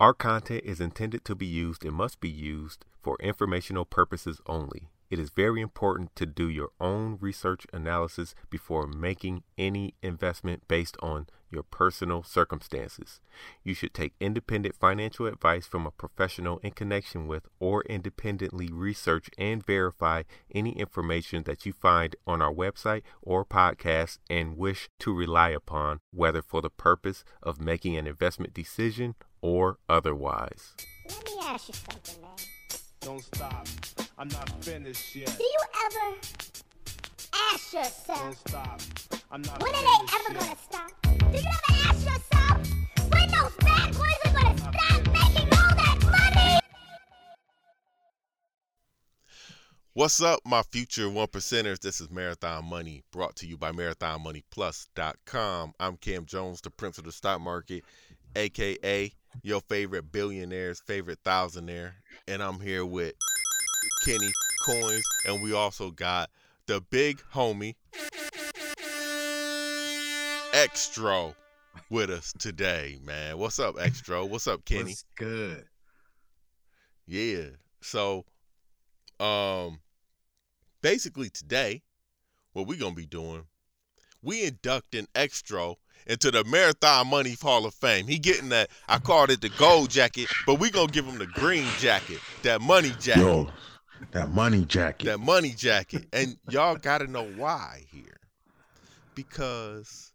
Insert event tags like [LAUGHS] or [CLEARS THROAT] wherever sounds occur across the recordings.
Our content is intended to be used and must be used for informational purposes only. It is very important to do your own research analysis before making any investment based on your personal circumstances. You should take independent financial advice from a professional in connection with or independently research and verify any information that you find on our website or podcast and wish to rely upon, whether for the purpose of making an investment decision or otherwise. Let me ask you something, man. Don't stop. I'm not finished yet. Do you ever ask Don't yourself, stop. I'm not when are they ever yet. gonna stop? Do you ever ask yourself, when those bad boys are gonna stop making all that money? What's up, my future one percenters? This is Marathon Money, brought to you by MarathonMoneyPlus.com. I'm Cam Jones, the Prince of the Stock Market, aka your favorite billionaire's favorite thousandaire, and I'm here with Kenny Coins, and we also got the big homie Extro with us today, man. What's up, Extro? What's up, Kenny? What's good? Yeah. So, um, basically today, what we're gonna be doing, we inducting Extro into the Marathon Money Hall of Fame. He getting that. I called it the gold jacket, but we gonna give him the green jacket, that money jacket, Yo, that money jacket. that money jacket. And y'all gotta know why here, because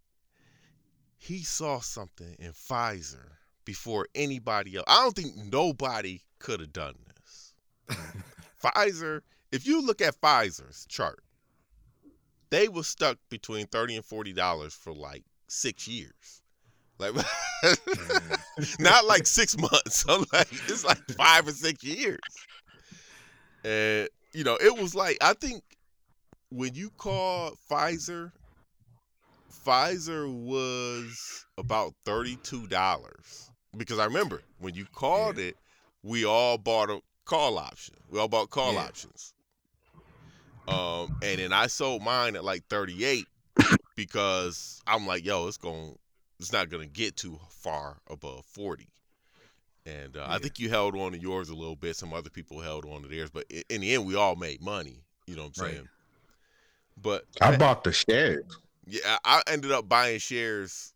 he saw something in Pfizer before anybody else. I don't think nobody could have done this. [LAUGHS] Pfizer, if you look at Pfizer's chart, they were stuck between 30 and 40 dollars for like six years. Like [LAUGHS] mm. not like six months. [LAUGHS] I'm like, it's like five or six years. And you know, it was like I think when you call Pfizer, Pfizer was about thirty-two dollars. Because I remember when you called it, we all bought a call option. We all bought call Yeah. options. Um, and then I sold mine at like 38 because I'm like, yo, it's going it's not gonna get too far above 40. And uh, I think you held on to yours a little bit. Some other people held on to theirs, but in the end, we all made money. You know what I'm Right. saying? But I bought the shares. yeah, I ended up buying shares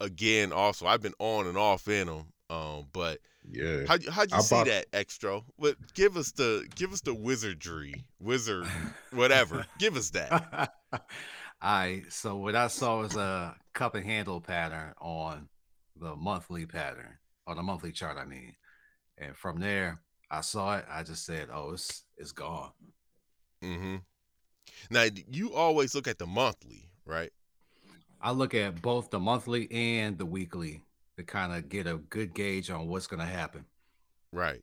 again. Also, I've been on and off in them. Um, but Yeah. how'd you, how'd you I see bought- that extra? But give us the give us the wizardry, wizard, whatever. [LAUGHS] give us that. [LAUGHS] All right. So what I saw was a cup and handle pattern on the monthly pattern, or the monthly chart, I mean. And from there, I saw it. I just said, "Oh, it's it's gone." Mm-hmm. Now you always look at the monthly, right? I look at both the monthly and the weekly to kind of get a good gauge on what's going to happen. Right.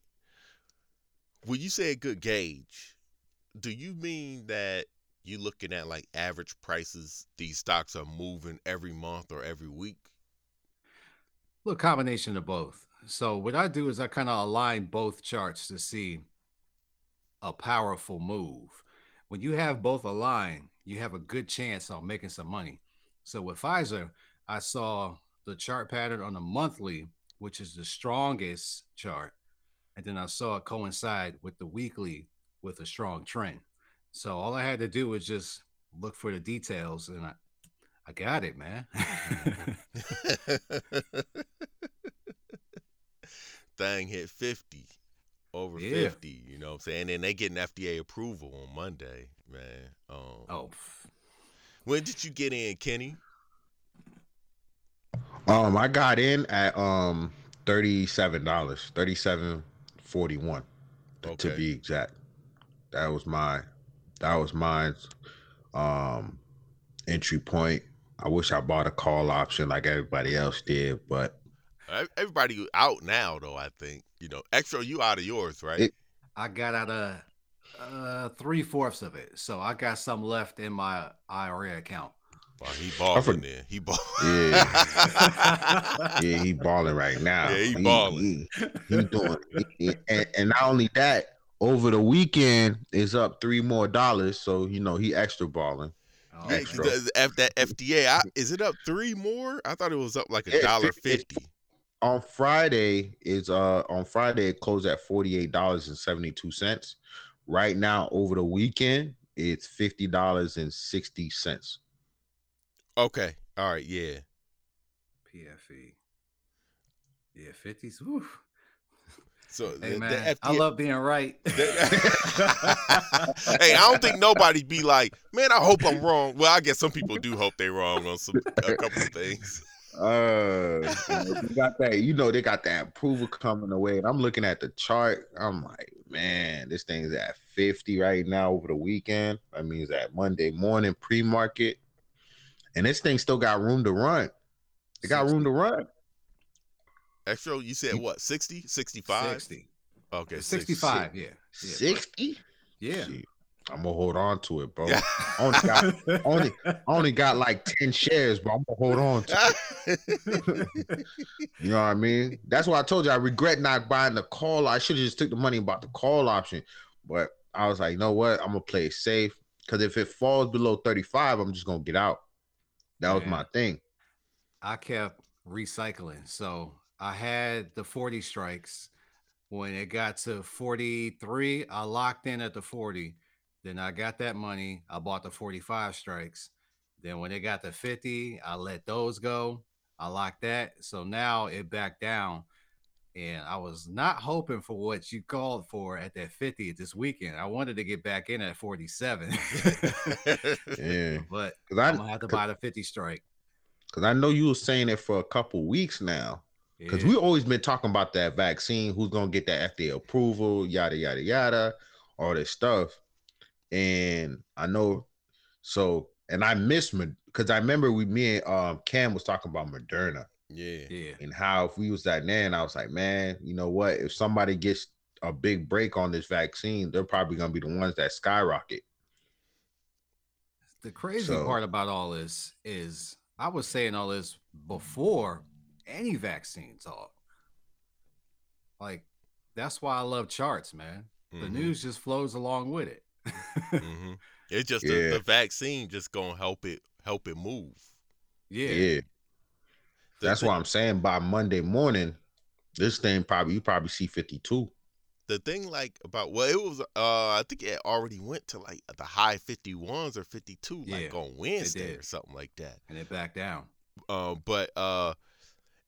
When you say a good gauge, do you mean that you're looking at like average prices these stocks are moving every month or every week? Little combination of both. So what I do is I kind of align both charts to see a powerful move. When you have both aligned, you have a good chance on making some money. So with Pfizer, I saw the chart pattern on the monthly, which is the strongest chart, and then I saw it coincide with the weekly with a strong trend. So all I had to do was just look for the details, and I, I got it, man. [LAUGHS] Thing hit 50, over Yeah. 50, you know what I'm saying? And then they getting FDA approval on Monday, man. Um, oh, When did you get in, Kenny? Um, I got in at um thirty-seven dollars, thirty-seven forty-one, to be exact. That was my, that was my, um, entry point. I wish I bought a call option like everybody else did, but Everybody out now, though, I think. You know, extra, you out of yours, right? It- I got out of uh, three fourths of it, so I got some left in my IRA account. Well, he balling for- there. He balling. yeah, [LAUGHS] yeah, he balling right now. Yeah, he balling. He, he doing, he- and, and not only that, over the weekend is up three more dollars, so you know he extra balling. Oh, Yeah, Extra. the- the F- that FDA, I, is it up three more? I thought it was up like a dollar fifty. on Friday is uh on Friday it closed at forty eight dollars and seventy two cents. Right now, over the weekend, it's fifty dollars and sixty cents. Okay. All right. Yeah. PFE. Yeah, 50s. Whew. So Hey the, the man, I love being right. [LAUGHS] hey, I don't think nobody be like, man. I hope I'm wrong. Well, I guess some people do hope they're wrong on some a couple of things. Uh, you got that. You know they got that approval coming away, and I'm looking at the chart. I'm like, man, this thing's at 50 right now over the weekend. That means that Monday morning pre-market, and this thing still got room to run. It got room to run. Extra, you said what? 60, 65? 60. Okay, 65, yeah. Yeah. 60. Yeah. Shit, I'm gonna hold on to it, bro. I only got only only got like 10 shares, but I'm gonna hold on to it. [LAUGHS] You know what I mean? That's why I told you I regret not buying the call. I should have just took the money and bought the call option. But I was like, you know what? I'm gonna play it safe. Cause if it falls below 35, I'm just gonna get out. That was Yeah. my thing. I kept recycling. So I had the 40 strikes. When it got to 43, I locked in at the 40. Then I got that money. I bought the 45 strikes. Then when it got to 50, I let those go. I locked that. So now it backed down. And I was not hoping for what you called for at that 50 this weekend. I wanted to get back in at 47. [LAUGHS] Yeah. [LAUGHS] but I I'm gonna have to buy the 50 strike. cause I know you were saying it for a couple weeks now. Because Yeah. we always been talking about that vaccine, who's gonna get that FDA approval, yada yada yada, all this stuff. And I know, so and I miss because I remember we me and um Cam was talking about Moderna yeah. yeah. and how if we was that man, I was like, man, you know what? If somebody gets a big break on this vaccine, they're probably gonna be the ones that skyrocket. The crazy So- part about all this is I was saying all this before any vaccine talk. Like that's why I love charts, man. The Mhm, news just flows along with it. mhm. It's just Yeah. the, the vaccine just gonna help it help it move. yeah. Yeah. The- That's the- why I'm saying by Monday morning, this thing probably you probably see 52. the thing like about well it was uh I think it already went to like the high 51s or 52 like on Wednesday or something like that. And it backed down. Uh, but uh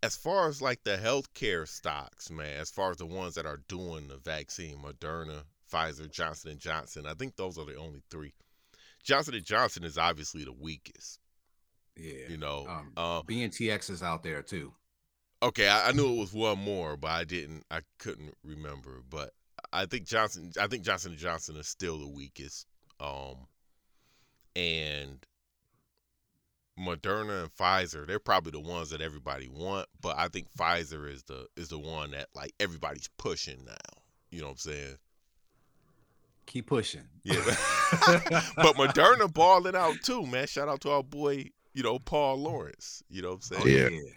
as far as like the healthcare stocks, man, as far as the ones that are doing the vaccine, Moderna, Pfizer, Johnson and Johnson, I think those are the only three. Johnson and Johnson is obviously the weakest, Yeah. you know. Um, uh, BNTX is out there too. Okay, I, I knew it was one more, but I didn't. I couldn't remember. But I think Johnson. I think Johnson and Johnson is still the weakest. Um, and Moderna and Pfizer, they're probably the ones that everybody want. But I think Pfizer is the is the one that like everybody's pushing now. You know what I'm saying? Keep pushing. Yeah. [LAUGHS] [LAUGHS] but Moderna balling out too, man. Shout out to our boy, you know, Paul Lawrence. You know what I'm Oh, saying? Yeah.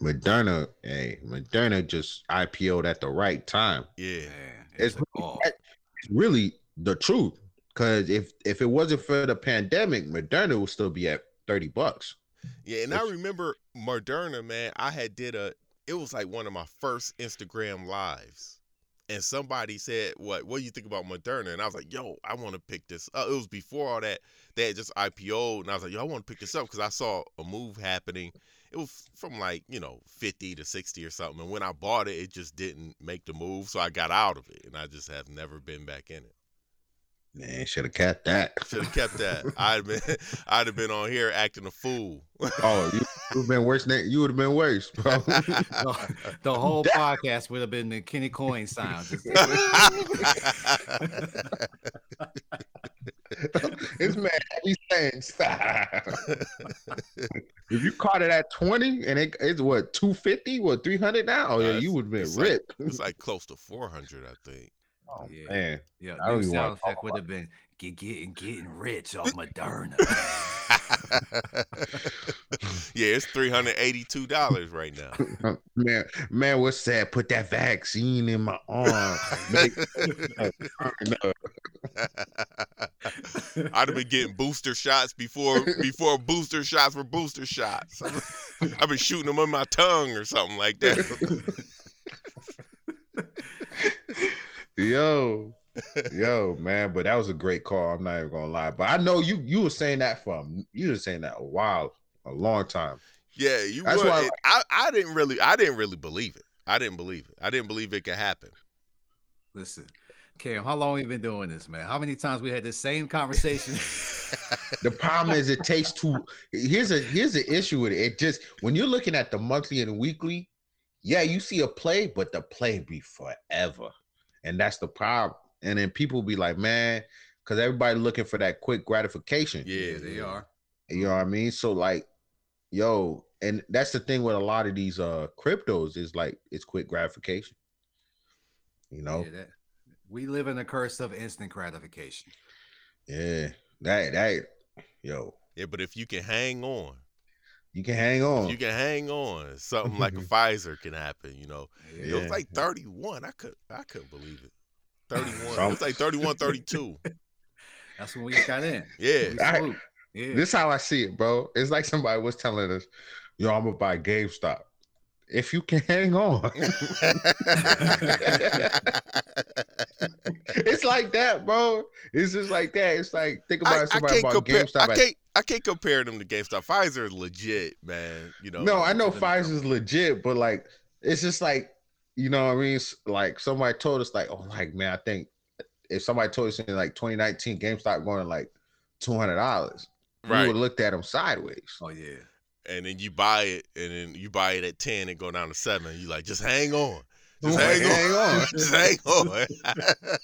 Moderna, hey, Moderna just IPO'd at the right time. Yeah. Man, It's it's a. It's really the truth. Cause if if it wasn't for the pandemic, Moderna would still be at 30 bucks. Yeah, and I remember Moderna, man. I had did a. It was like one of my first Instagram lives, and somebody said, "What? What do you think about Moderna?" And I was like, "Yo, I want to pick this." up. It was before all that. They had just IPO, and I was like, "Yo, I want to pick this up because I saw a move happening." It was from like you know fifty to sixty or something, and when I bought it, it just didn't make the move, so I got out of it, and I just have never been back in it. Man, should have kept that. [LAUGHS] Should have kept that. I'd been, [LAUGHS] I'd have been on here acting a fool. Oh, you would have been worse than you would have been worse, bro. [LAUGHS] the, the whole podcast would have been the Kenny Coin sound. Just- this man, he's saying stop. if you caught it at 20 and it, it's what 250, what 300 now? Oh, yeah, you would have been it's like- ripped. It's like close to 400, I think. Oh, Yeah. man. yeah, I don't new even wanna sound effect would have been get, getting getting rich off [LAUGHS] Moderna. [LAUGHS] yeah, it's $382 right now. [LAUGHS] Man, man, what's sad? Put that vaccine in my arm. I'd have been getting booster shots before before booster shots were booster shots. I've been shooting them on my tongue or something like that. Yo, [LAUGHS] yo, man, but that was a great call. I'm not even gonna lie. But I know you you were saying that for you were saying that a while, a long time. Yeah, you That's would. why I and I, I didn't really I didn't really believe it. I didn't believe it. I didn't believe it could happen. Listen, Cam, how long we been doing this, man? How many times we had the same conversation? [LAUGHS] The problem is it takes too. Here's a here's the issue with it. It just when you're looking at the monthly and weekly, yeah, you see a play, but the play be forever, and that's the problem. And then people be like, man, because everybody looking for that quick gratification. Yeah, they are. You know what I mean? So like, yo, and that's the thing with a lot of these uh cryptos is like it's quick gratification. You know, Yeah, that, we live in a curse of instant gratification. yeah, that that yo, Yeah, but if you can hang on, you can hang on. you can hang on, something like a [LAUGHS] Pfizer can happen. You know, it was like 31. I could I couldn't believe it. 31. Some- it was like 31, 32. [LAUGHS] That's when we got in. Yeah. We I- yeah. This how I see it, bro. It's like somebody was telling us, "Yo, I'm gonna buy GameStop." If you can [LAUGHS] hang on, it's like that, bro. It's just like that. It's like think about I, it, I somebody can't bought compare. GameStop. I at- can't. I can't compare them to GameStop. Pfizer is legit, man. You know. no, I know Pfizer's legit, but like it's just like you know what I mean. It's like somebody told us, like, oh, like man, I think if somebody told us in like 2019, GameStop going to like two hundred dollars, we right. would looked at them sideways. Oh yeah. And then you buy it, and then you buy it at ten and go down to seven. You like just hang on, just Like, hang, hang on, on. [LAUGHS] just hang on.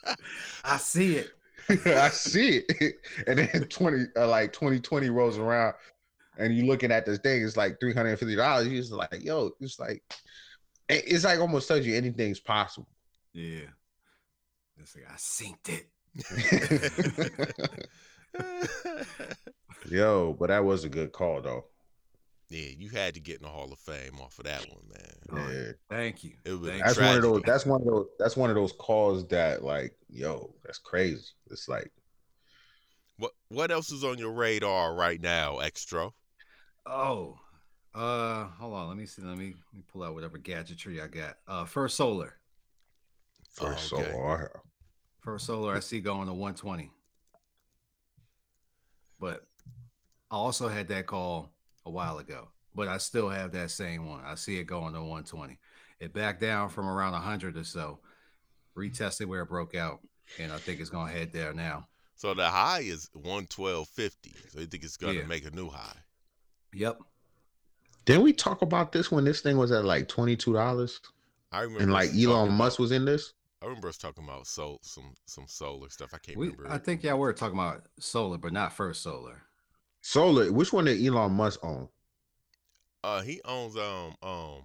[LAUGHS] I see it. [LAUGHS] I see it. And then 20 uh, like 2020 rolls around and you looking at this thing, it's like $350. You're just like, yo, it's like it's like almost tells you anything's possible. Yeah. It's like I synced it. yo, but that was a good call though. Yeah, you had to get in the Hall of Fame off of that one, man. Oh, Yeah. Thank you. It was That's you. one of those that's one of those that's one of those calls that like, yo, that's crazy. It's like What What else is on your radar right now, Extra? Oh, uh, hold on. Let me see. Let me let me pull out whatever gadgetry I got. Uh, First Solar. first Oh, okay. so First Solar, I see going to 120. But I also had that call a while ago, but I still have that same one. I see it going to 120. It backed down from around 100 or so, retested where it broke out, and I think it's going to head there now. So the high is one twelve fifty. So you think it's gonna Yeah. make a new high? Yep. Didn't we talk about this when this thing was at like $22 I remember. and like us talking Elon Musk was in this? I remember us talking about sol- some some solar stuff. I can't We, remember. I think y'all were talking about solar, but not First Solar. Solar, which one did Elon Musk own? Uh, he owns um um.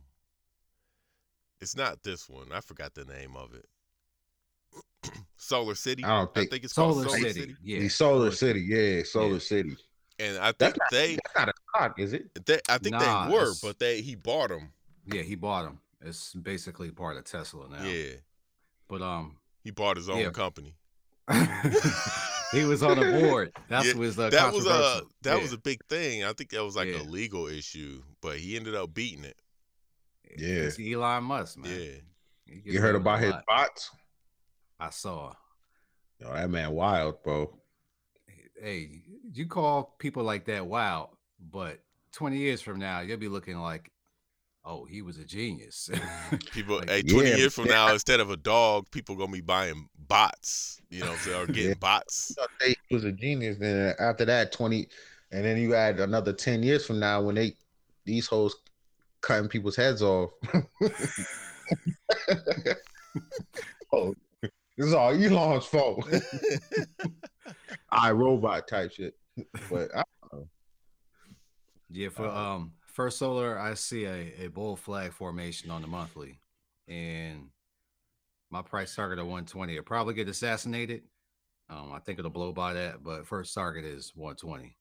It's not this one. I forgot the name of it. [CLEARS THROAT] Solar City. I don't think- it's Solar, called City. Solar City. Yeah. the Solar City, yeah, Solar Yeah. City. And I That's think not, they, that's not a stock, is it? they, I think Nah, they were, but they he bought them. Yeah, he bought them. It's basically part of Tesla now. Yeah, But um, he bought his own Yeah. company. [LAUGHS] [LAUGHS] he was on the board. That's Yeah, was the that was a that Yeah. was uh, uh, a big thing. I think that was like Yeah. a legal issue, but he ended up beating it. Yeah. It's Elon Musk, man. Yeah, He You heard about his bots? I saw. Yo, that man wild, bro. Hey, you call people like that wild, but 20 years from now, you'll be looking like, oh, he was a genius. [LAUGHS] people. Like, hey, twenty Yeah, years from yeah. now, instead of a dog, people gonna be buying bots. You know, so or [LAUGHS] getting Yeah. bots. thought they was a genius. Then after that, 20, and then you add another 10 years from now when they these hoes cutting people's heads off. [LAUGHS] oh, this is all Elon's fault. [LAUGHS] I robot type shit. But I, yeah, for Uh, um first solar, I see a, a bull flag formation on the monthly, and my price target of 120. It'll probably get assassinated. Um, I think it'll blow by that, but first target is 120.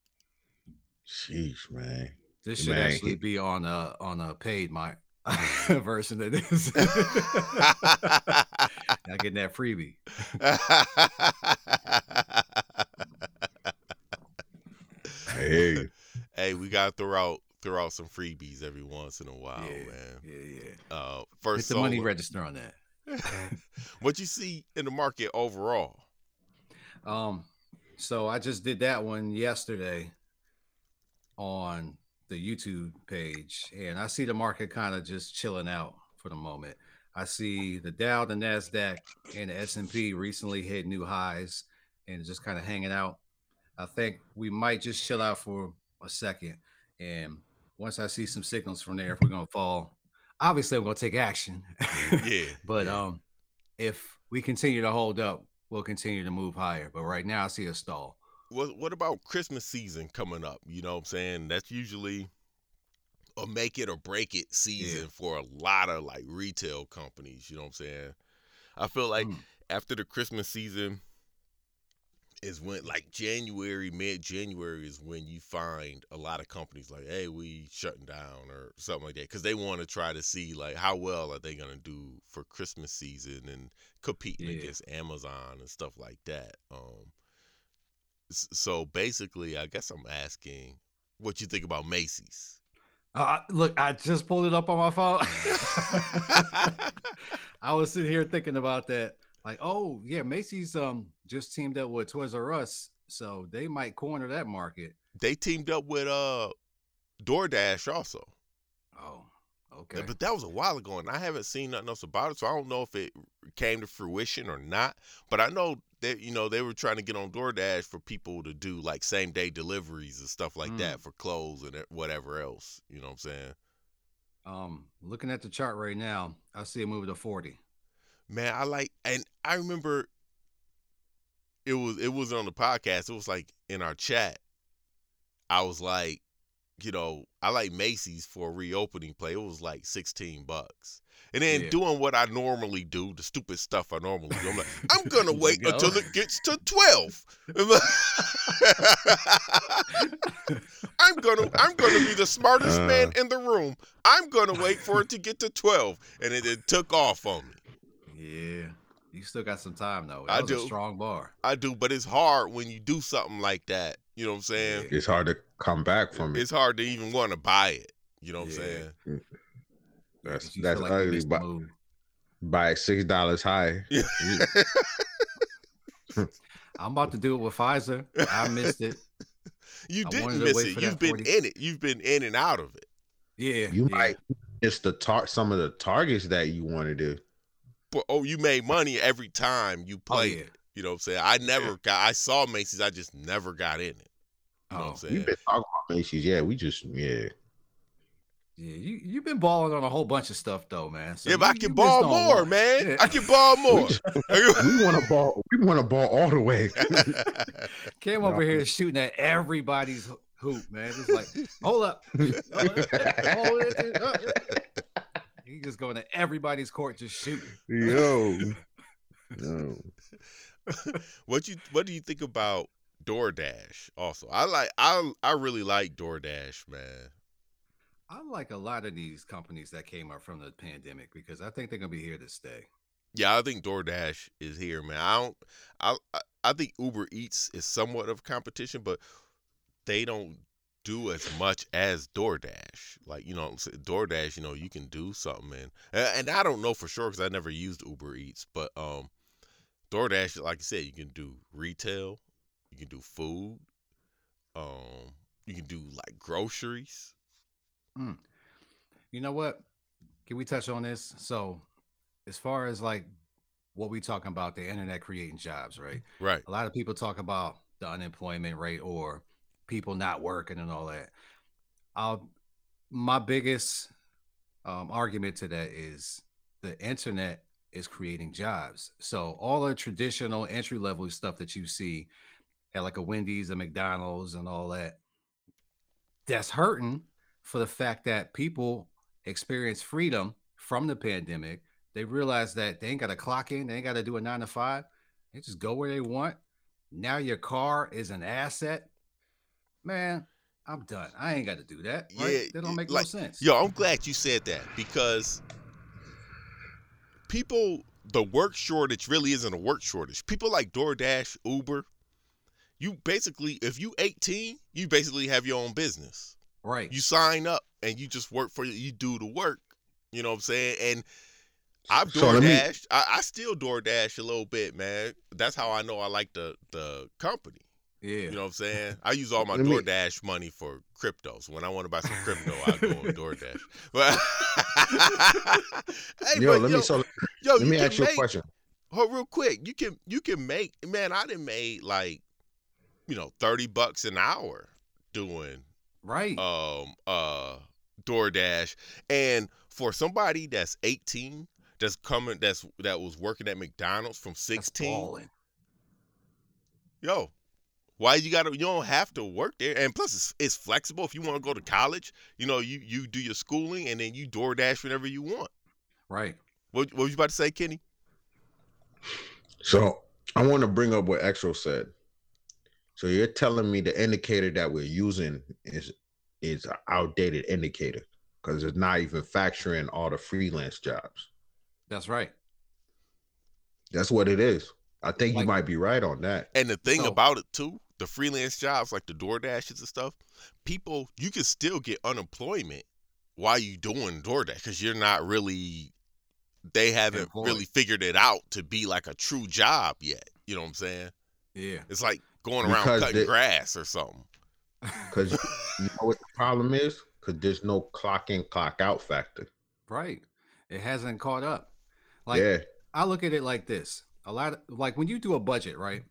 sheesh, man. This should Man, actually he- be on a on a paid my [LAUGHS] [LAUGHS] version of this. [LAUGHS] Not getting that freebie. Hey, hey, we gotta throw out throw out some freebies every once in a while, yeah, man. yeah, yeah. Uh, Hit first, the money register on that. [LAUGHS] what you see in the market overall? Um, so I just did that one yesterday on the YouTube page, and I see the market kind of just chilling out for the moment. I see the Dow, the Nasdaq, and the S and P recently hit new highs, and just kind of hanging out. I think we might just chill out for a second, and once I see some signals from there, if we're gonna fall, obviously I'm gonna take action. [LAUGHS] Yeah, But yeah. um, if we continue to hold up, we'll continue to move higher. But right now, I see a stall. what what about Christmas season coming up? You know what I'm saying? That's usually a make it or break it season Yeah. for a lot of like retail companies. You know what I'm saying? I feel like Mm. after the Christmas season is when like January, mid January is when you find a lot of companies like, hey, we shutting down or something like that. Cause they want to try to see like how well are they gonna do for Christmas season and competing Yeah. against Amazon and stuff like that. Um so basically I guess I'm asking what you think about Macy's. Uh, look, I just pulled it up on my phone. [LAUGHS] I was sitting here thinking about that. Like, oh yeah, Macy's um just teamed up with Toys R Us, so they might corner that market. they teamed up with uh DoorDash also. Oh, okay. But that was a while ago, and I haven't seen nothing else about it, so I don't know if it came to fruition or not. But I know that you know they were trying to get on DoorDash for people to do like same day deliveries and stuff like Mm. that for clothes and whatever else. You know what I'm saying? Um, looking at the chart right now, I see it moving to forty. Man, I like, and I remember it was it wasn't on the podcast. It was like in our chat. I was like, you know, I like Macy's for a reopening play. It was like sixteen bucks. And then Yeah. doing what I normally do, the stupid stuff I normally do. I'm like, [LAUGHS] I'm gonna wait go. until it gets to twelve. I'm [LAUGHS] gonna I'm gonna be the smartest Uh. man in the room. I'm gonna wait for it to get to twelve. And it, it took off on me. Yeah, you still got some time though. I That was do. a strong bar. I do, but it's hard when you do something like that. You know what I'm saying? it's hard to come back from it. It's hard to even want to buy it. You know what Yeah. I'm saying? Yeah, That's 'cause you that's like ugly. missed the But buy six dollars high. Yeah. [LAUGHS] I'm about to do it with Pfizer. I missed it. You I didn't miss it. You've been 40. in it. You've been in and out of it. Yeah, You yeah. might miss the tar- some of the targets that you wanted to. But oh, you made money every time you Oh, played yeah. it. You know what I'm saying? I never got. I saw Macy's. I just never got in it. You know what Oh, I'm saying? We've been talking about Macy's. Yeah, we just yeah. Yeah, you you've been balling on a whole bunch of stuff though, man. So yeah, but I can ball more, one. man. Yeah. I can ball more. [LAUGHS] We want to ball. We want to ball all the way. [LAUGHS] Came over here shooting at everybody's hoop, man. It's like, hold up, [LAUGHS] hold it, uh, he just going to everybody's court, just shooting. Yo. [LAUGHS] Yo. what you What do you think about DoorDash? Also, I like. I I really like DoorDash, man. I like a lot of these companies that came up from the pandemic because I think they're gonna be here to stay. Yeah, I think DoorDash is here, man. I don't. I- I think Uber Eats is somewhat of competition, but they don't do as much as DoorDash. Like you know, DoorDash, you know, you can do something, and and I don't know for sure because I never used Uber Eats, but um, DoorDash, like I said, you can do retail, you can do food, um, you can do like groceries. You know what? Can we touch on this? So, as far as like what we talking about, the internet creating jobs, right? Right. A lot of people talk about the unemployment rate or people not working and all that. Uh, my biggest um, argument to that is the internet is creating jobs. So all the traditional entry level stuff that you see at like a Wendy's, a McDonald's, and all that, that's hurting for the fact that people experience freedom from the pandemic. They realize that they ain't got to clock in, they ain't got to do a nine to five. They just go where they want. Now your car is an asset. Man, I'm done. I ain't got to do that. Right? Yeah, that don't make like, no sense. Yo, I'm glad you said that because people, the work shortage really isn't a work shortage. People like DoorDash, Uber, You basically, if you 18, you basically have your own business. Right. You sign up and you just work for you do the work. You know what I'm saying? And I've So me- DoorDash. I, I still DoorDash a little bit, man. That's how I know I like the the company. Yeah. You know what I'm saying? I use all my Let me- DoorDash money for crypto. So when I want to buy some crypto, I go on DoorDash. [LAUGHS] But [LAUGHS] hey, yo, but let yo, me so yo, let you me ask you a question. Hold real quick. You can you can make man. I done made like you know thirty bucks an hour doing right. um uh DoorDash, and for somebody that's eighteen that's coming that's that was working at McDonald's from sixteen. Yo, why you gotta? You don't have to work there, and plus it's, it's flexible. If you want to go to college, you know you you do your schooling and then you DoorDash whenever you want. Right. What what was you about to say, Kenny? So I want to bring up what Exo said. So you're telling me the indicator that we're using is is an outdated indicator because it's not even factoring all the freelance jobs. That's right. That's what it is. I think Like- you might be right on that. And the thing So- about it too, the freelance jobs like the DoorDashes and stuff, people you can still get unemployment while you doing DoorDash because you're not really. They haven't Employed. really figured it out to be like a true job yet. You know what I'm saying? Yeah. It's like going around Because cutting they- grass or something. Because you know what the problem is? Because there's no clock in, clock out factor. Right. It hasn't caught up. Like yeah, I look at it like this. A lot of like when you do a budget, right?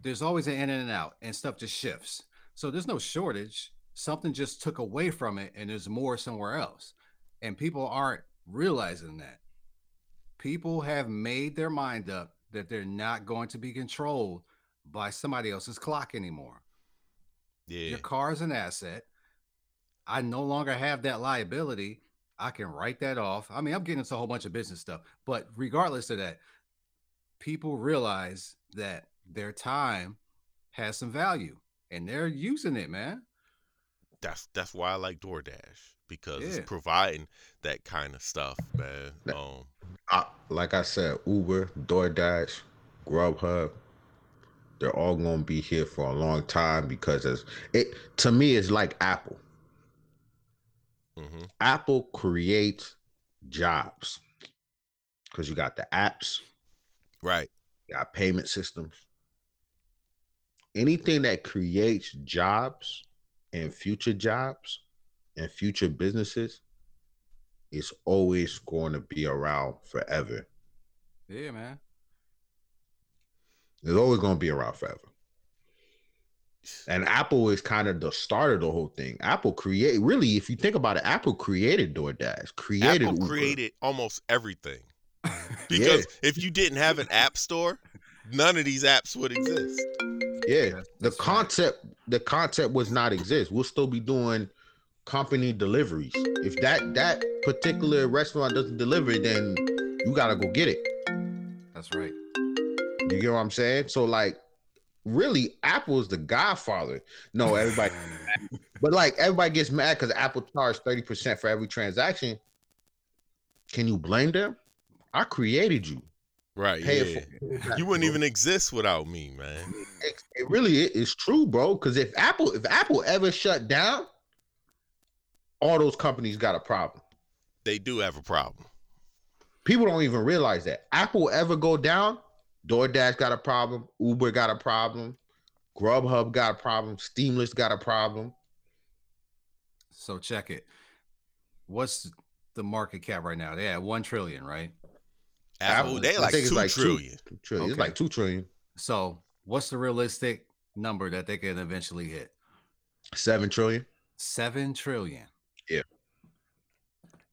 There's always an in and out and stuff just shifts. So there's no shortage. Something just took away from it and there's more somewhere else. And people aren't realizing that. People have made their mind up that they're not going to be controlled by somebody else's clock anymore. Yeah. Your car is an asset. I no longer have that liability. I can write that off. I mean, I'm getting into a whole bunch of business stuff, but regardless of that, people realize that their time has some value and they're using it, man. That's that's why I like DoorDash because Yeah. it's providing that kind of stuff, man. Um, I, like I said, Uber, DoorDash, Grubhub, they're all gonna be here for a long time because it's it to me it's like Apple. mhm. Apple creates jobs because you got the apps, right. you got payment systems. Anything that creates jobs and future jobs and future businesses is always going to be around forever. Yeah, man. It's always going to be around forever. And Apple is kind of the start of the whole thing. Apple create really, if you think about it, Apple created DoorDash, created Apple Uber. created almost everything [LAUGHS] because if you didn't have an app store, none of these apps would exist. Yeah, That's- the that's right. concept the concept was not exist. We'll still be doing company deliveries. If that that particular restaurant doesn't deliver, then you gotta go get it. That's right. You get what I'm saying? So like, really, Apple is the godfather. No, [LAUGHS] everybody, but like everybody gets mad because Apple charged thirty percent for every transaction. Can you blame them? I created you. Right. Pay yeah. You wouldn't even exist without me, man. It, it really i- is true, bro. Because if Apple, if Apple ever shut down, all those companies got a problem. They do have a problem. People don't even realize that. Apple ever go down, DoorDash got a problem, Uber got a problem, Grubhub got a problem, Seamless got a problem. So check it. What's the market cap right now? They at one trillion, right? Apple, Apple, they like it's two like two- trillion. Two trillion. It's like two trillion, So what's the realistic number that they can eventually hit? seven trillion. Seven trillion. Yeah.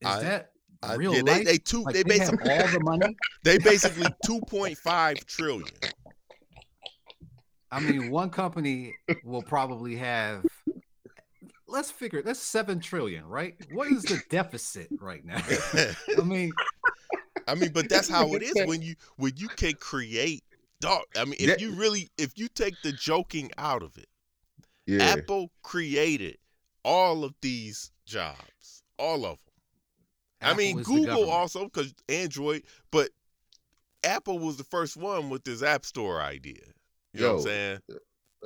Is I- that I- real yeah, they, life? they two. Like, they they have basically all the money. [LAUGHS] they basically two point five trillion. I mean, one company will probably have. Let's figure. it. That's seven trillion, right? What is the deficit right now? [LAUGHS] I mean, I mean, but that's how it is when you when you can create dog. I mean, if Yeah. you really if you take the joking out of it, Yeah, Apple created all of these jobs, all of them. I mean, Apple is the Google also because Android, but Apple was the first one with this App Store idea. You know what I'm Yo, saying?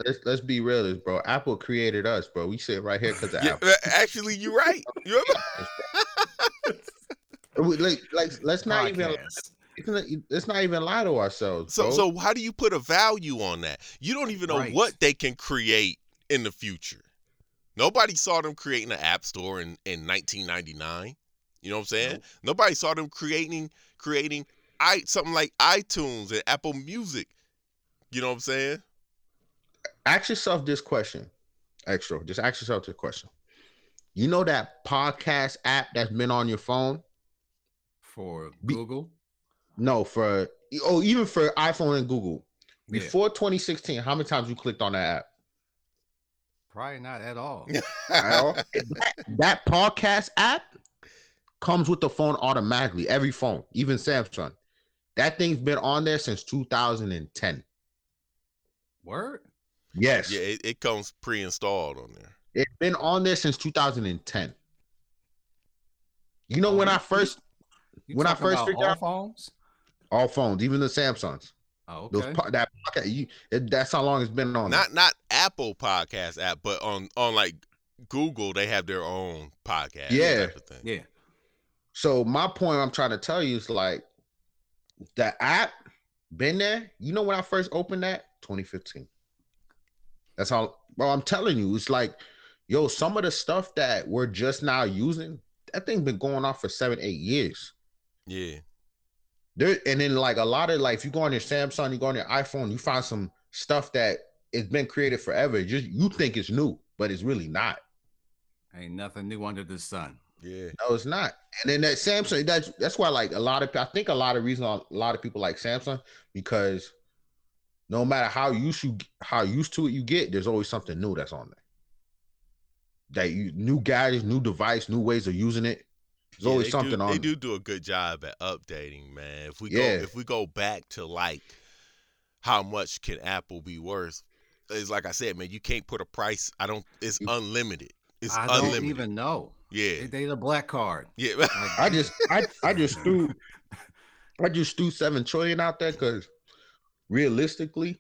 let's let's be realists, bro. Apple created us, bro. We sit right here because of Yeah, Apple. uh, actually, you're right. You're [LAUGHS] We- Like, like, let's not even Podcast. let's not even lie to ourselves. So bro. so how do you put a value on that? You don't even know Right. what they can create in the future. Nobody saw them creating an app store in, in 1999. You know what I'm saying? Nope. Nobody saw them creating creating i something like iTunes and Apple Music. You know what I'm saying? ask yourself this question, extra. Just ask yourself this question. You know that podcast app that's been on your phone? For Be- Google. No, for oh, even for iPhone and Google. Yeah. Before 2016, how many times you clicked on that app? Probably not at all. [LAUGHS] At all? that, that podcast app comes with the phone automatically. Every phone, even Samsung. That thing's been on there since 2010. Word? Yes, Yeah, it, it comes pre-installed on there. it's been on there since 2010. You know Oh, when I first You When I first about figured all out- phones? all phones, even the Samsungs, Oh, those okay. po- that podcast, you, it, that's how long it's been on. there. Not not Apple podcast app, but on on like Google, they have their own podcast. Yeah. type of thing. yeah. So my point I'm trying to tell you is like the app been there. You know when I first opened that 2015. That's how. Well, I'm telling you, it's like, yo, some of the stuff that we're just now using, that thing been going on for seven, eight years. Yeah. There and then like a lot of like, if you go on your Samsung, you go on your iPhone, you find some stuff that it's been created forever. Just you think it's new, but it's really not. Ain't nothing new under the sun. Yeah. No, it's not. And then that Samsung, that's that's why like a lot of I think a lot of reason a lot of people like Samsung because no matter how used you how used to it you get, there's always something new that's on there. That you new gadgets, new device, new ways of using it. There's Yeah, always they something do, on. They do do a good job at updating, man. If we Yeah. go if we go back to like how much can Apple be worth? It's like I said, man, you can't put a price. I don't. It's unlimited. It's I don't even know. Yeah, They, they the black card. yeah. Like, [LAUGHS] I just I I just threw [LAUGHS] I just threw seven trillion out there because realistically,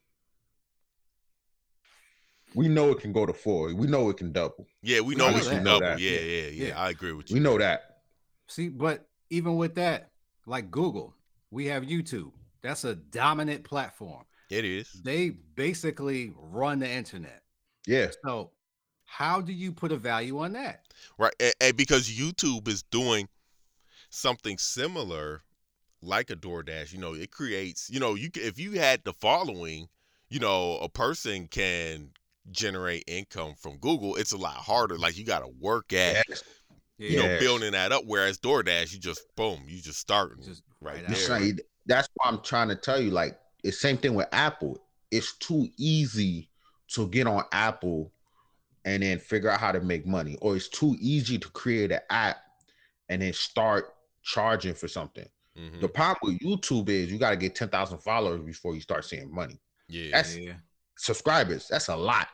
we know it can go to four. We know it can double. yeah, we know I we know can that. double. that. Yeah, yeah, yeah, Yeah. I agree with you. We know that. See, but even with that, like Google, we have YouTube. That's a dominant platform. It is. They basically run the internet. Yeah. So, how do you put a value on that? Right, and, and because YouTube is doing something similar, like a DoorDash, you know, it creates, you know, you if you had the following, you know, a person can generate income from Google. It's a lot harder. Like you got to work at, Yes. You know, building that up. Whereas DoorDash, you just boom, you just starting Just right right there. It's like- that's why I'm trying to tell you. Like, it's same thing with Apple. It's too easy to get on Apple and then figure out how to make money, or it's too easy to create an app and then start charging for something. Mhm. The problem with YouTube is you got to get 10,000 followers before you start seeing money. Yeah, That's Yeah. subscribers. That's a lot.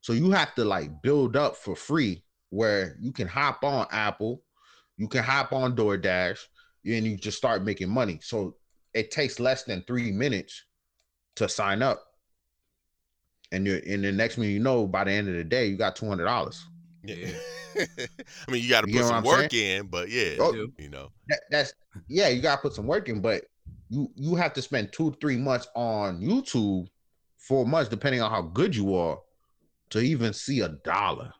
So you have to like build up for free where you can hop on Apple, you can hop on DoorDash, and you just start making money. So it takes less than three minutes to sign up. And you're in the next minute you know, by the end of the day, you got two hundred dollars. yeah. [LAUGHS] I mean, you got to put some what I'm work in, but yeah, Oh, you know, That, that's yeah, you gotta put some work in, but you you have to spend two, three months on YouTube, four months, depending on how good you are, to even see a dollar.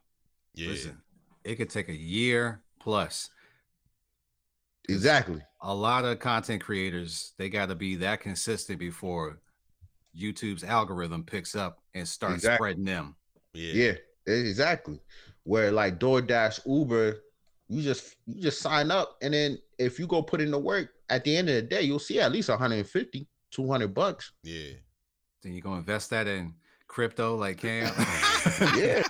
yeah. Listen, it could take a year plus. Exactly. A lot of content creators, they got to be that consistent before YouTube's algorithm picks up and starts Exactly. spreading them. Yeah. Yeah, exactly. Where like DoorDash, Uber, you just you just sign up, and then if you go put in the work, at the end of the day, you'll see at least 150, 200 bucks. Yeah. Then you go invest that in crypto like Cam. [LAUGHS] Yeah.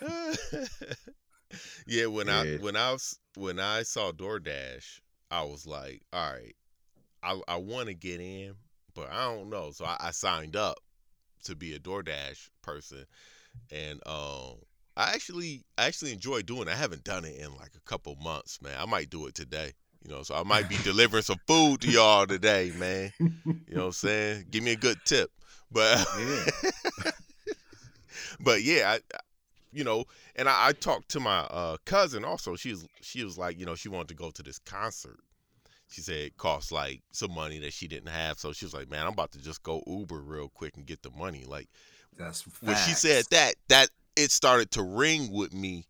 [LAUGHS] yeah, when I when I was when I saw DoorDash, I was like, all right, I I want to get in, but I don't know. So I, I signed up to be a DoorDash person, and um, I actually I actually enjoy doing. it. I haven't done it in like a couple months, man. I might do it today. You know, so I might be delivering some food to y'all today, man. You know what I'm saying? Give me a good tip. But [LAUGHS] [LAUGHS] Yeah. but yeah, I, you know, and I, I talked to my uh, cousin also. She was she was like, you know, she wanted to go to this concert. She said it cost like some money that she didn't have, so she was like, "Man, I'm about to just go Uber real quick and get the money." Like That's when she said that, that it started to ring with me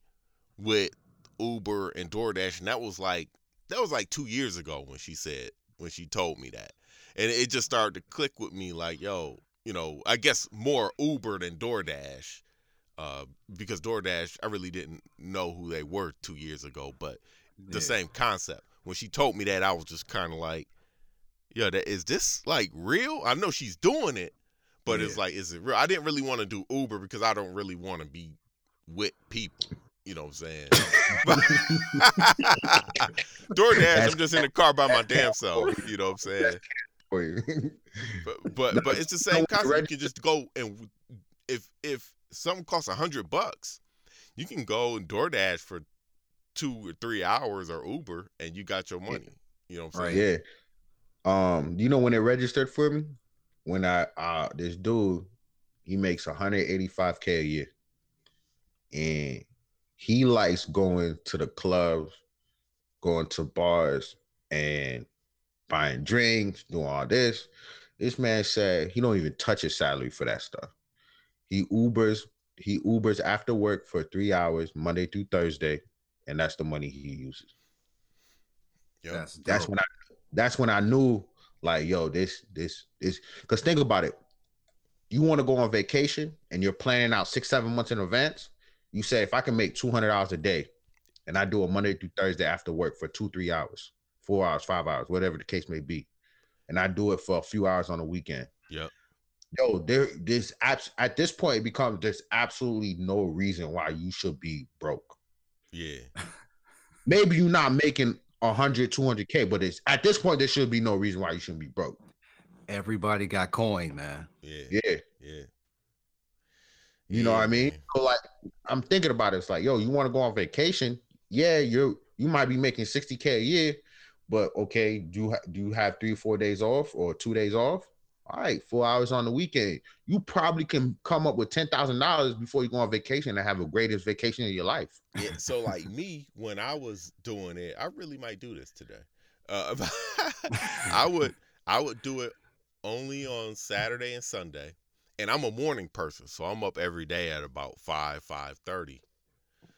with Uber and DoorDash, and that was like that was like two years ago when she said when she told me that, and it just started to click with me like, yo, you know, I guess more Uber than DoorDash, uh, because DoorDash I really didn't know who they were two years ago, but the Yeah. same concept. When she told me that, I was just kind of like, yo, that is this like real? I know she's doing it, but it's like, is it real? I didn't really want to do Uber because I don't really want to be with people. You know what I'm saying? [LAUGHS] DoorDash, I'm just in the car by my damn self. You know what I'm saying? But but but it's the same concept. You can just go and if if something costs a hundred bucks, you can go and DoorDash for two or three hours or Uber, and you got your money. You know what I'm Right. saying? Yeah. Um, you know when it registered for me? When I uh this dude, he makes 185k a year. And he likes going to the clubs, going to bars and buying drinks, doing all this. This man said he don't even touch his salary for that stuff. He Ubers, he Ubers after work for three hours, Monday through Thursday, and that's the money he uses Yep. That's that's when I that's when I knew like yo this this this because think about it you want to go on vacation and you're planning out six seven months in advance you say if I can make two hundred dollars a day and I do a Monday through Thursday after work for two three hours four hours five hours whatever the case may be and I do it for a few hours on the weekend Yep. yo there this abs- at this point it becomes there's absolutely no reason why you should be broke Yeah. [LAUGHS] maybe you're not making 100 200k but it's at this point there should be no reason why you shouldn't be broke Everybody got coin, man. Yeah. yeah Yeah. You know what i mean? man. so like i'm thinking about it. It's like yo you want to go on vacation? Yeah you're you might be making 60k a year but okay do you, ha- do you have three or four days off or two days off? All right four hours on the weekend. You probably can come up with $10000 before you go on vacation and have the greatest vacation of your life. Yeah, so like me, when I was doing it, I really might do this today. Uh, [LAUGHS] I would I would do it only on Saturday and Sunday, and I'm a morning person, so I'm up every day at about five five thirty,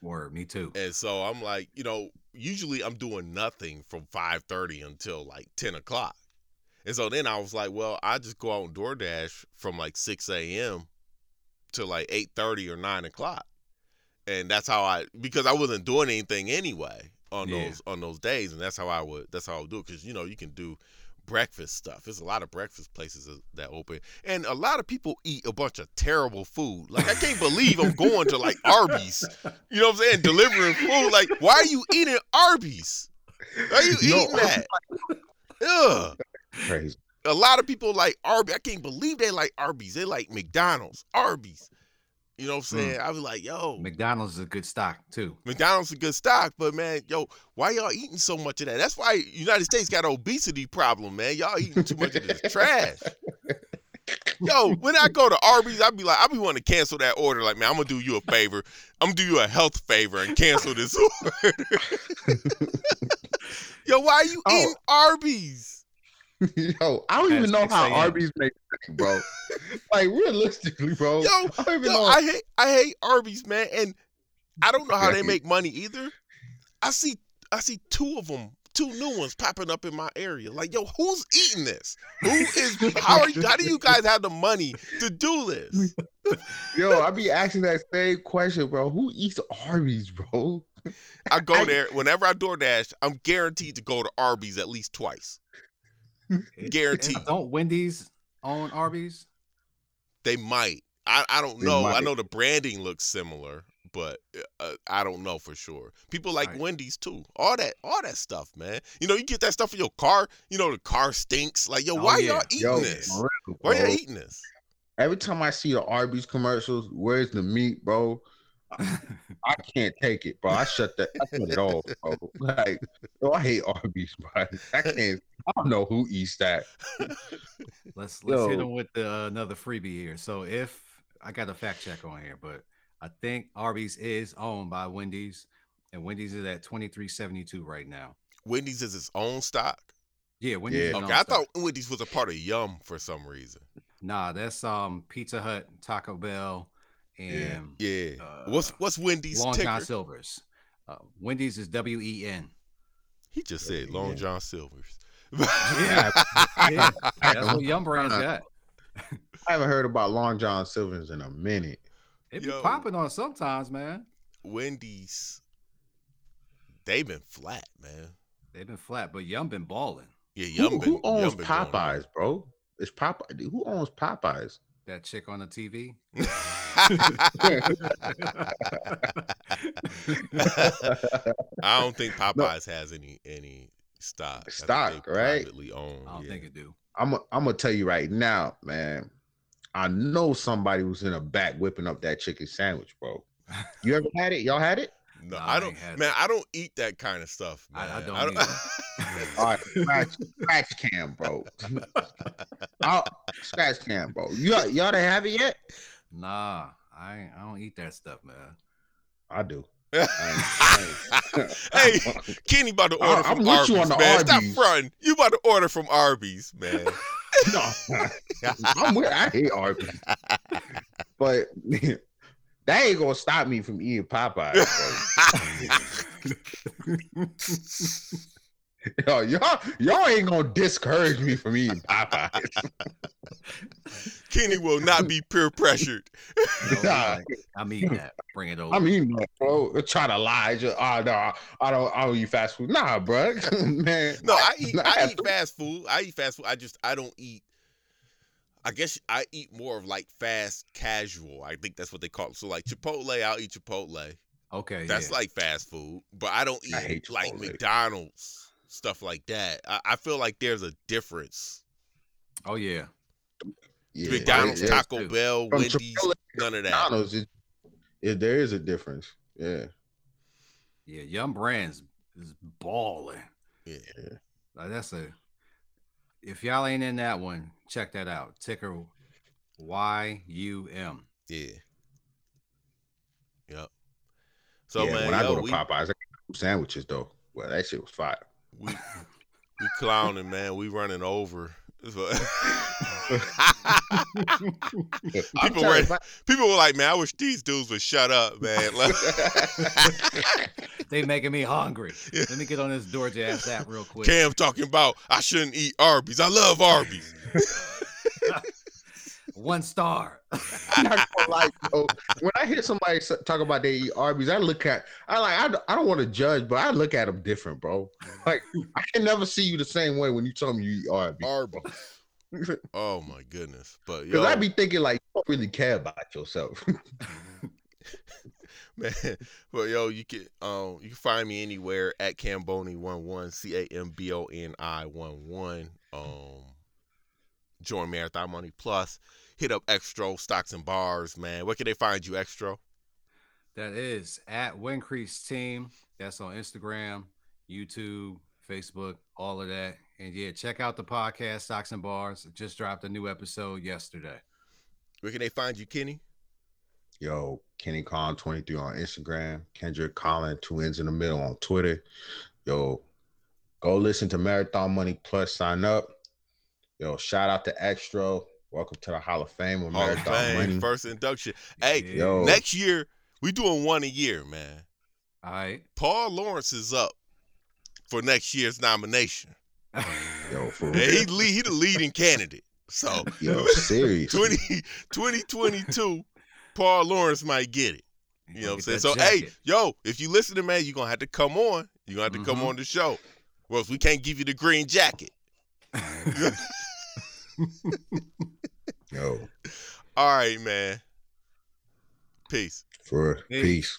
Word, me too. and so I'm like, you know, usually I'm doing nothing from five thirty until like ten o'clock, and so then I was like, well, I just go out and DoorDash from like six a.m. to like eight thirty or nine o'clock and that's how I because I wasn't doing anything anyway on Yeah. those on those days, and that's how I would that's how I would do it because you know you can do breakfast stuff. There's a lot of breakfast places that- open, and a lot of people eat a bunch of terrible food. Like I can't believe I'm going to like Arby's, you know what I'm saying, delivering food. Like why are you eating Arby's? Why are you Yo, eating that? Ugh. crazy A lot of people like Arby's. I can't believe they like Arby's. They like McDonald's, Arby's. You know what I'm hmm. saying? I was like, yo, McDonald's is a good stock too. McDonald's a good stock, but man, yo, why y'all eating so much of that? That's why United States got an obesity problem, man. Y'all eating too much of this trash. Yo, when I go to Arby's, I'd be like, I'd be wanting to cancel that order. Like, man, I'm gonna do you a favor. I'm gonna do you a health favor and cancel this [LAUGHS] order. [LAUGHS] yo, why are you Oh. eating Arby's? [LAUGHS] Yo, I don't even know how a.m. Arby's make money, bro. [LAUGHS] like realistically, bro. Yo, I Yo, know. I hate I hate Arby's, man, and I don't know how they make money either. I see I see two of them, two new ones popping up in my area. Like, yo, who's eating this? Who is? [LAUGHS] How are you? How do you guys have the money to do this? Yo, I be asking that same question, bro. Who eats Arby's, bro? I go there whenever I DoorDash. I'm guaranteed to go to Arby's at least twice. [LAUGHS] Guaranteed. And Don't Wendy's own Arby's? They might. I, I don't They know. I know the branding looks similar, but uh, I don't know for sure. People like Right. Wendy's too. All that, all that stuff, man. You know, you get that stuff for your car. You know, the car stinks. Like, yo, Oh, why yeah. y'all eating Yo, this? real, Why y'all eating this? Every time I see the Arby's commercials, where's the meat, bro? I can't take it, bro. I shut that. I shut it off, bro. Like, bro, I hate Arby's, bro. I can't. I don't know who eats that. Let's let's hit Yo. him with uh, another freebie here. So if I got a fact check on here, but I think Arby's is owned by Wendy's, and Wendy's is at twenty three seventy two right now. Wendy's is its own stock. Yeah, Wendy's. Yeah. is Okay, own I stock. thought Wendy's was a part of Yum for some reason. Nah, that's um Pizza Hut, Taco Bell, and Yeah. Uh, what's what's Wendy's Long ticker? John Silver's. Uh, Wendy's is W E N. He just said Long Yeah. John Silver's. Yeah, [LAUGHS] yeah, that's what Yum Brand's at. I haven't heard about Long John Silver's in a minute. It be Yo. popping on sometimes, man. Wendy's, they've been flat, man. They've been flat, but Yum been balling. Yeah, Who, Yum been, who owns Yum been. Popeyes, bro? It's Popeye. Who owns Popeyes? That chick on the TV. [LAUGHS] [LAUGHS] I don't think Popeyes has any any stock. Stock, right? Privately owned. I don't yeah. think it do. I'm I'm gonna tell you right now, man. I know somebody was in the back whipping up that chicken sandwich, bro. [LAUGHS] You ever had it? Y'all had it? No, Nah, I I don't. ain't had Man, I don't eat that kind of stuff. Man. I don't I don't [LAUGHS] All right, scratch, scratch cam, bro. I'll, scratch cam, bro. You y'all didn't have it yet? Nah, I ain't, I don't eat that stuff, man. I do. [LAUGHS] hey, Kenny about to order I'm from with Arby's, you on the man. Stop Arby's. fronting. You about to order from Arby's, man. [LAUGHS] no, I'm with. I hate Arby's, but [LAUGHS] that ain't gonna stop me from eating Popeyes. Bro. Yo, y'all, y'all ain't gonna discourage me from eating Popeyes. [LAUGHS] Kenny will not be peer pressured. No, Nah. I'm eating that. Bring it over. I'm eating that, bro. Try to lie. Just, oh no, I don't. I don't eat fast food. Nah, bro. [LAUGHS] Man, No, I eat. Nah, I eat fast food. I eat fast food. I just I don't eat. I guess I eat more of like fast casual. I think that's what they call it. So like Chipotle, I'll eat Chipotle. okay, That's yeah. like fast food, but I don't I eat hate like Chipotle. McDonald's stuff like that. I, I feel like there's a difference. oh yeah. Yeah, McDonald's, there- Taco too. Bell, From Wendy's, Chipotle none of that. McDonald's, it, it, there is a difference. Yeah, Yeah, Yum Brands is balling. Yeah. Like, that's a. If y'all ain't in that one, check that out. Ticker Y U M. Yeah. Yep. So yeah. man, when I go to we, Popeyes, I get sandwiches though. Well, that shit was fire. We we clowning, man. We running over. [LAUGHS] People were you, people were like, man, I wish these dudes would shut up, man. [LAUGHS] Like- They making me hungry. [LAUGHS] Let me get on this DoorDash app real quick. Cam talking about I shouldn't eat Arby's. I love Arby's. One star. I'm not gonna lie, bro. When I hear somebody talk about they eat Arby's, I look at I like I, don't- I don't want to judge, but I look at them different, bro. Like I can never see you the same way when you tell me you eat Arby's. Arby's. Oh my goodness. But Because yo, I be thinking like you don't really care about yourself. [LAUGHS] [LAUGHS] man. But yo, you can um you can find me anywhere at Camboni11, C A M B O N I 11. Um join Marathon Money Plus. Hit up Extro Stocks and Bars, man. Where can they find you, Extro? That is at Wincrease Team. That's on Instagram, YouTube, Facebook, all of that. And yeah, check out the podcast Stocks and Bars. Just dropped a new episode yesterday. Where can they find you, Kenny? Yo, Kenny Collin 23 on Instagram, Kendrick Collin, two ends in the middle on Twitter. Yo, go listen to Marathon Money Plus, sign up. Yo, shout out to Extro. Welcome to the Hall of Fame of Hall of Marathon Fame, Money. first induction. Hey, Yo, next year we doing one a year, man. All right. Paul Lawrence is up for next year's nomination. yo, for And he lead, he the leading candidate. So yo, [LAUGHS] serious. 20, 2022, Paul Lawrence might get it. You know what I'm saying? So hey, yo, if you listening, man, you're gonna have to come on. You're gonna have to come Mhm. on the show. Or else we can't give you the green jacket. [LAUGHS] [LAUGHS] [LAUGHS] Yo, All right, man. Peace. for Peace. peace.